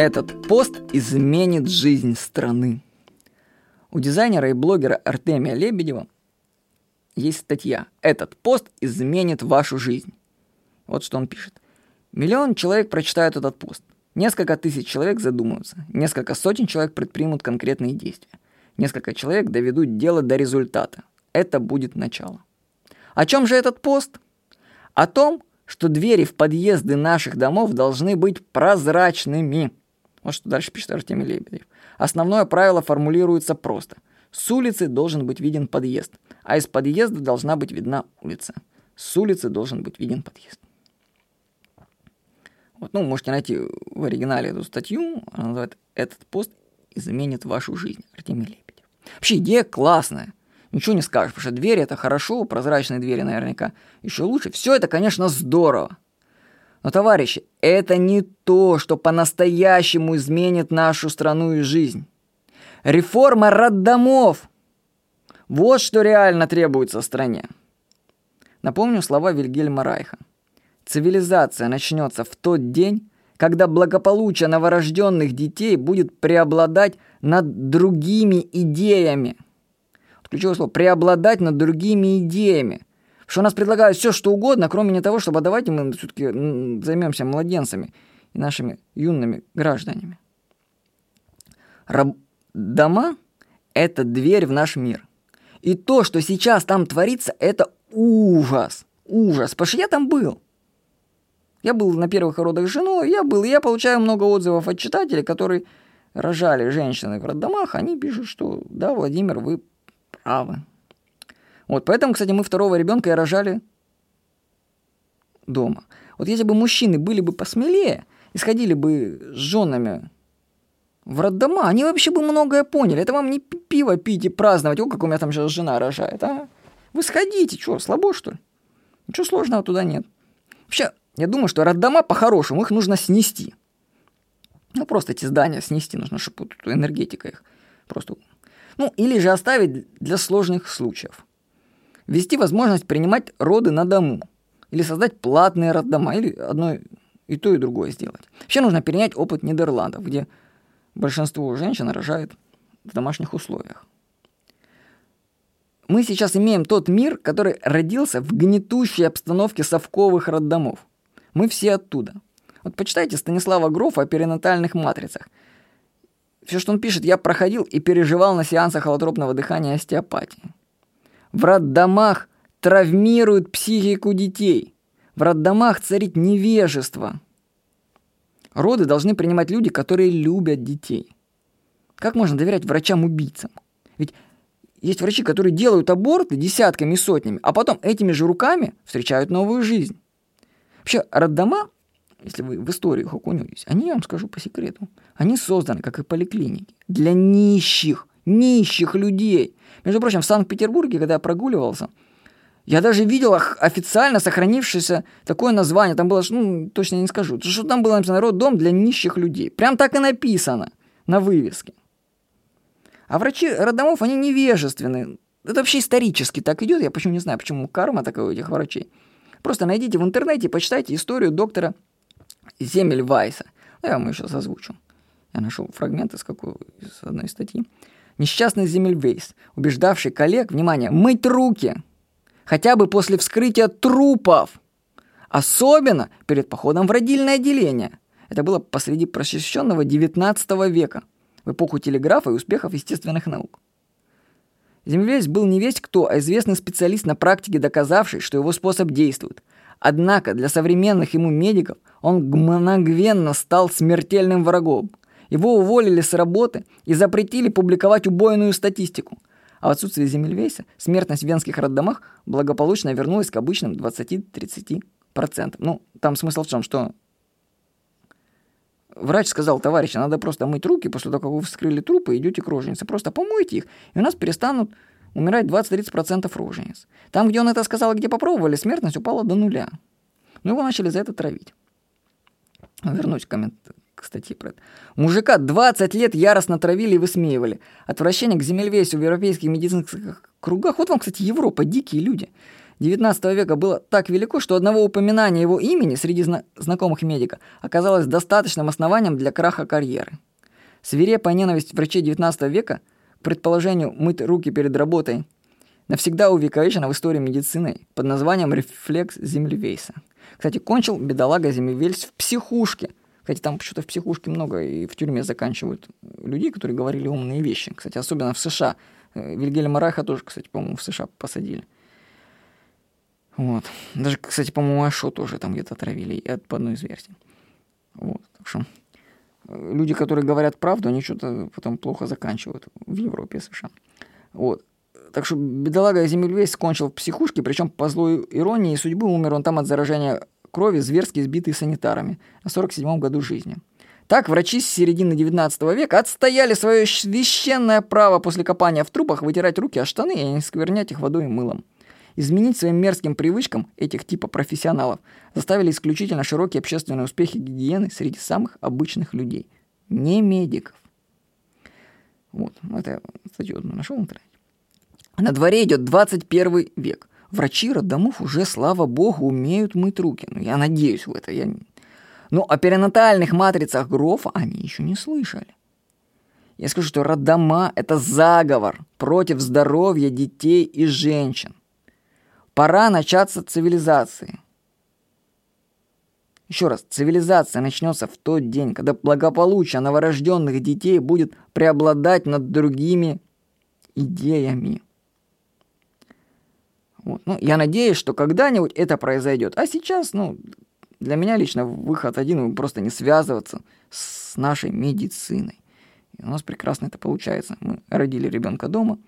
Этот пост изменит жизнь страны. У дизайнера и блогера Артемия Лебедева есть статья «Этот пост изменит вашу жизнь». Вот что он пишет. Миллион человек прочитают этот пост. Несколько тысяч человек задумаются. Несколько сотен человек предпримут конкретные действия. Несколько человек доведут дело до результата. Это будет начало. О чем же этот пост? О том, что двери в подъезды наших домов должны быть прозрачными. Вот что дальше пишет Артемий Лебедев. Основное правило формулируется просто. С улицы должен быть виден подъезд, а из подъезда должна быть видна улица. С улицы должен быть виден подъезд. Вот, ну, можете найти в оригинале эту статью. Она называется «Этот пост изменит вашу жизнь». Артемий Лебедев. Вообще идея классная. Ничего не скажешь, потому что двери это хорошо, прозрачные двери наверняка еще лучше. Все это, конечно, здорово. Но, товарищи, это не то, что по-настоящему изменит нашу страну и жизнь. Реформа роддомов. Вот что реально требуется стране. Напомню слова Вильгельма Райха. Цивилизация начнется в тот день, когда благополучие новорожденных детей будет преобладать над другими идеями. Ключевое слово – преобладать над другими идеями. Что нас предлагают все, что угодно, кроме не того, чтобы давайте мы все-таки займемся младенцами и нашими юными гражданами. Раб... Дома – это дверь в наш мир. И то, что сейчас там творится, это ужас. Ужас. Потому что я там был. Я был на первых родах с женой, я был, и я получаю много отзывов от читателей, которые рожали женщины в роддомах, они пишут, что да, Владимир, вы правы. Вот, поэтому, кстати, мы второго ребенка и рожали дома. Вот если бы мужчины были бы посмелее и сходили бы с женами в роддома, они вообще бы многое поняли. Это вам не пиво пить и праздновать, о, как у меня там сейчас жена рожает, а? Вы сходите, что, слабо, что ли? Ничего сложного туда нет. Вообще, я думаю, что роддома по-хорошему, их нужно снести. Ну, просто эти здания снести нужно, чтобы энергетика их просто... Ну, или же оставить для сложных случаев. Ввести возможность принимать роды на дому. Или создать платные роддома. Или одно и то, и другое сделать. Вообще нужно перенять опыт Нидерландов, где большинство женщин рожает в домашних условиях. Мы сейчас имеем тот мир, который родился в гнетущей обстановке совковых роддомов. Мы все оттуда. Вот почитайте Станислава Грофа о перинатальных матрицах. Все, что он пишет, я проходил и переживал на сеансах холотропного дыхания и остеопатии. В роддомах травмируют психику детей. В роддомах царит невежество. Роды должны принимать люди, которые любят детей. Как можно доверять врачам-убийцам? Ведь есть врачи, которые делают аборты десятками и сотнями, а потом этими же руками встречают новую жизнь. Вообще, роддома, если вы в историю окунетесь, они, я вам скажу по секрету, они созданы, как и поликлиники, для нищих, нищих людей. Между прочим, в Санкт-Петербурге, когда я прогуливался, я даже видел официально сохранившееся такое название. Там было, ну, точно не скажу, что там было написано «Роддом для нищих людей». Прям так и написано на вывеске. А врачи роддомов, они невежественны. Это вообще исторически так идет. Я почему не знаю, почему карма такая у этих врачей. Просто найдите в интернете, почитайте историю доктора Земельвайса. Ну, я вам еще озвучу. Я нашел фрагмент из, какой, из одной статьи. Несчастный Земельвейс, убеждавший коллег, внимание, мыть руки, хотя бы после вскрытия трупов, особенно перед походом в родильное отделение. Это было посреди просвещенного XIX века, в эпоху телеграфа и успехов естественных наук. Землевец был не весь кто, а известный специалист на практике, доказавший, что его способ действует. Однако для современных ему медиков он мгновенно стал смертельным врагом. Его уволили с работы и запретили публиковать убойную статистику. А в отсутствие Земельвейса смертность в венских роддомах благополучно вернулась к обычным 20-30%. Ну, там смысл в том, что Врач сказал, товарищи, надо просто мыть руки после того, как вы вскрыли трупы, идете к роженице. Просто помойте их, и у нас перестанут умирать 20-30% рожениц. Там, где он это сказал, где попробовали, смертность упала до нуля. Ну, его начали за это травить. Вернусь к, коммент... к статье про это. Мужика 20 лет яростно травили и высмеивали. Отвращение к земельвесу в европейских медицинских кругах. Вот вам, кстати, Европа, дикие люди. XIX века было так велико, что одного упоминания его имени среди зна- знакомых медика оказалось достаточным основанием для краха карьеры. Свирепая ненависть врачей XIX века к предположению мыть руки перед работой навсегда увековечена в истории медицины под названием «рефлекс Землевейса». Кстати, кончил бедолага Землевельс в психушке. Кстати, там что-то в психушке много и в тюрьме заканчивают людей, которые говорили умные вещи. Кстати, особенно в США. Э, Вильгельма Райха тоже, кстати, по-моему, в США посадили. Вот. Даже, кстати, по-моему, Ашо тоже там где-то отравили по одной из версий. Вот. Так что э, люди, которые говорят правду, они что-то потом плохо заканчивают в Европе, США. Вот. Так что бедолага Земельвейс кончил в психушке, причем по злой иронии судьбы умер он там от заражения крови, зверски избитый санитарами на 47-м году жизни. Так врачи с середины 19 века отстояли свое священное право после копания в трупах вытирать руки о штаны и не сквернять их водой и мылом. Изменить своим мерзким привычкам этих типа профессионалов заставили исключительно широкие общественные успехи гигиены среди самых обычных людей, не медиков. Вот, это я статью нашел в интернете. На дворе идет 21 век. Врачи роддомов уже, слава богу, умеют мыть руки. Ну, я надеюсь в это. Я... Но о перинатальных матрицах Грофа они еще не слышали. Я скажу, что роддома – это заговор против здоровья детей и женщин. Пора начаться цивилизации. Еще раз, цивилизация начнется в тот день, когда благополучие новорожденных детей будет преобладать над другими идеями. Вот. Ну, я надеюсь, что когда-нибудь это произойдет. А сейчас, ну, для меня лично выход один, просто не связываться с нашей медициной. И у нас прекрасно это получается. Мы родили ребенка дома,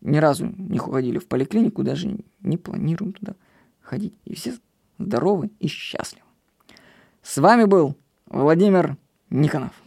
ни разу не ходили в поликлинику, даже не планируем туда ходить. И все здоровы и счастливы. С вами был Владимир Никонов.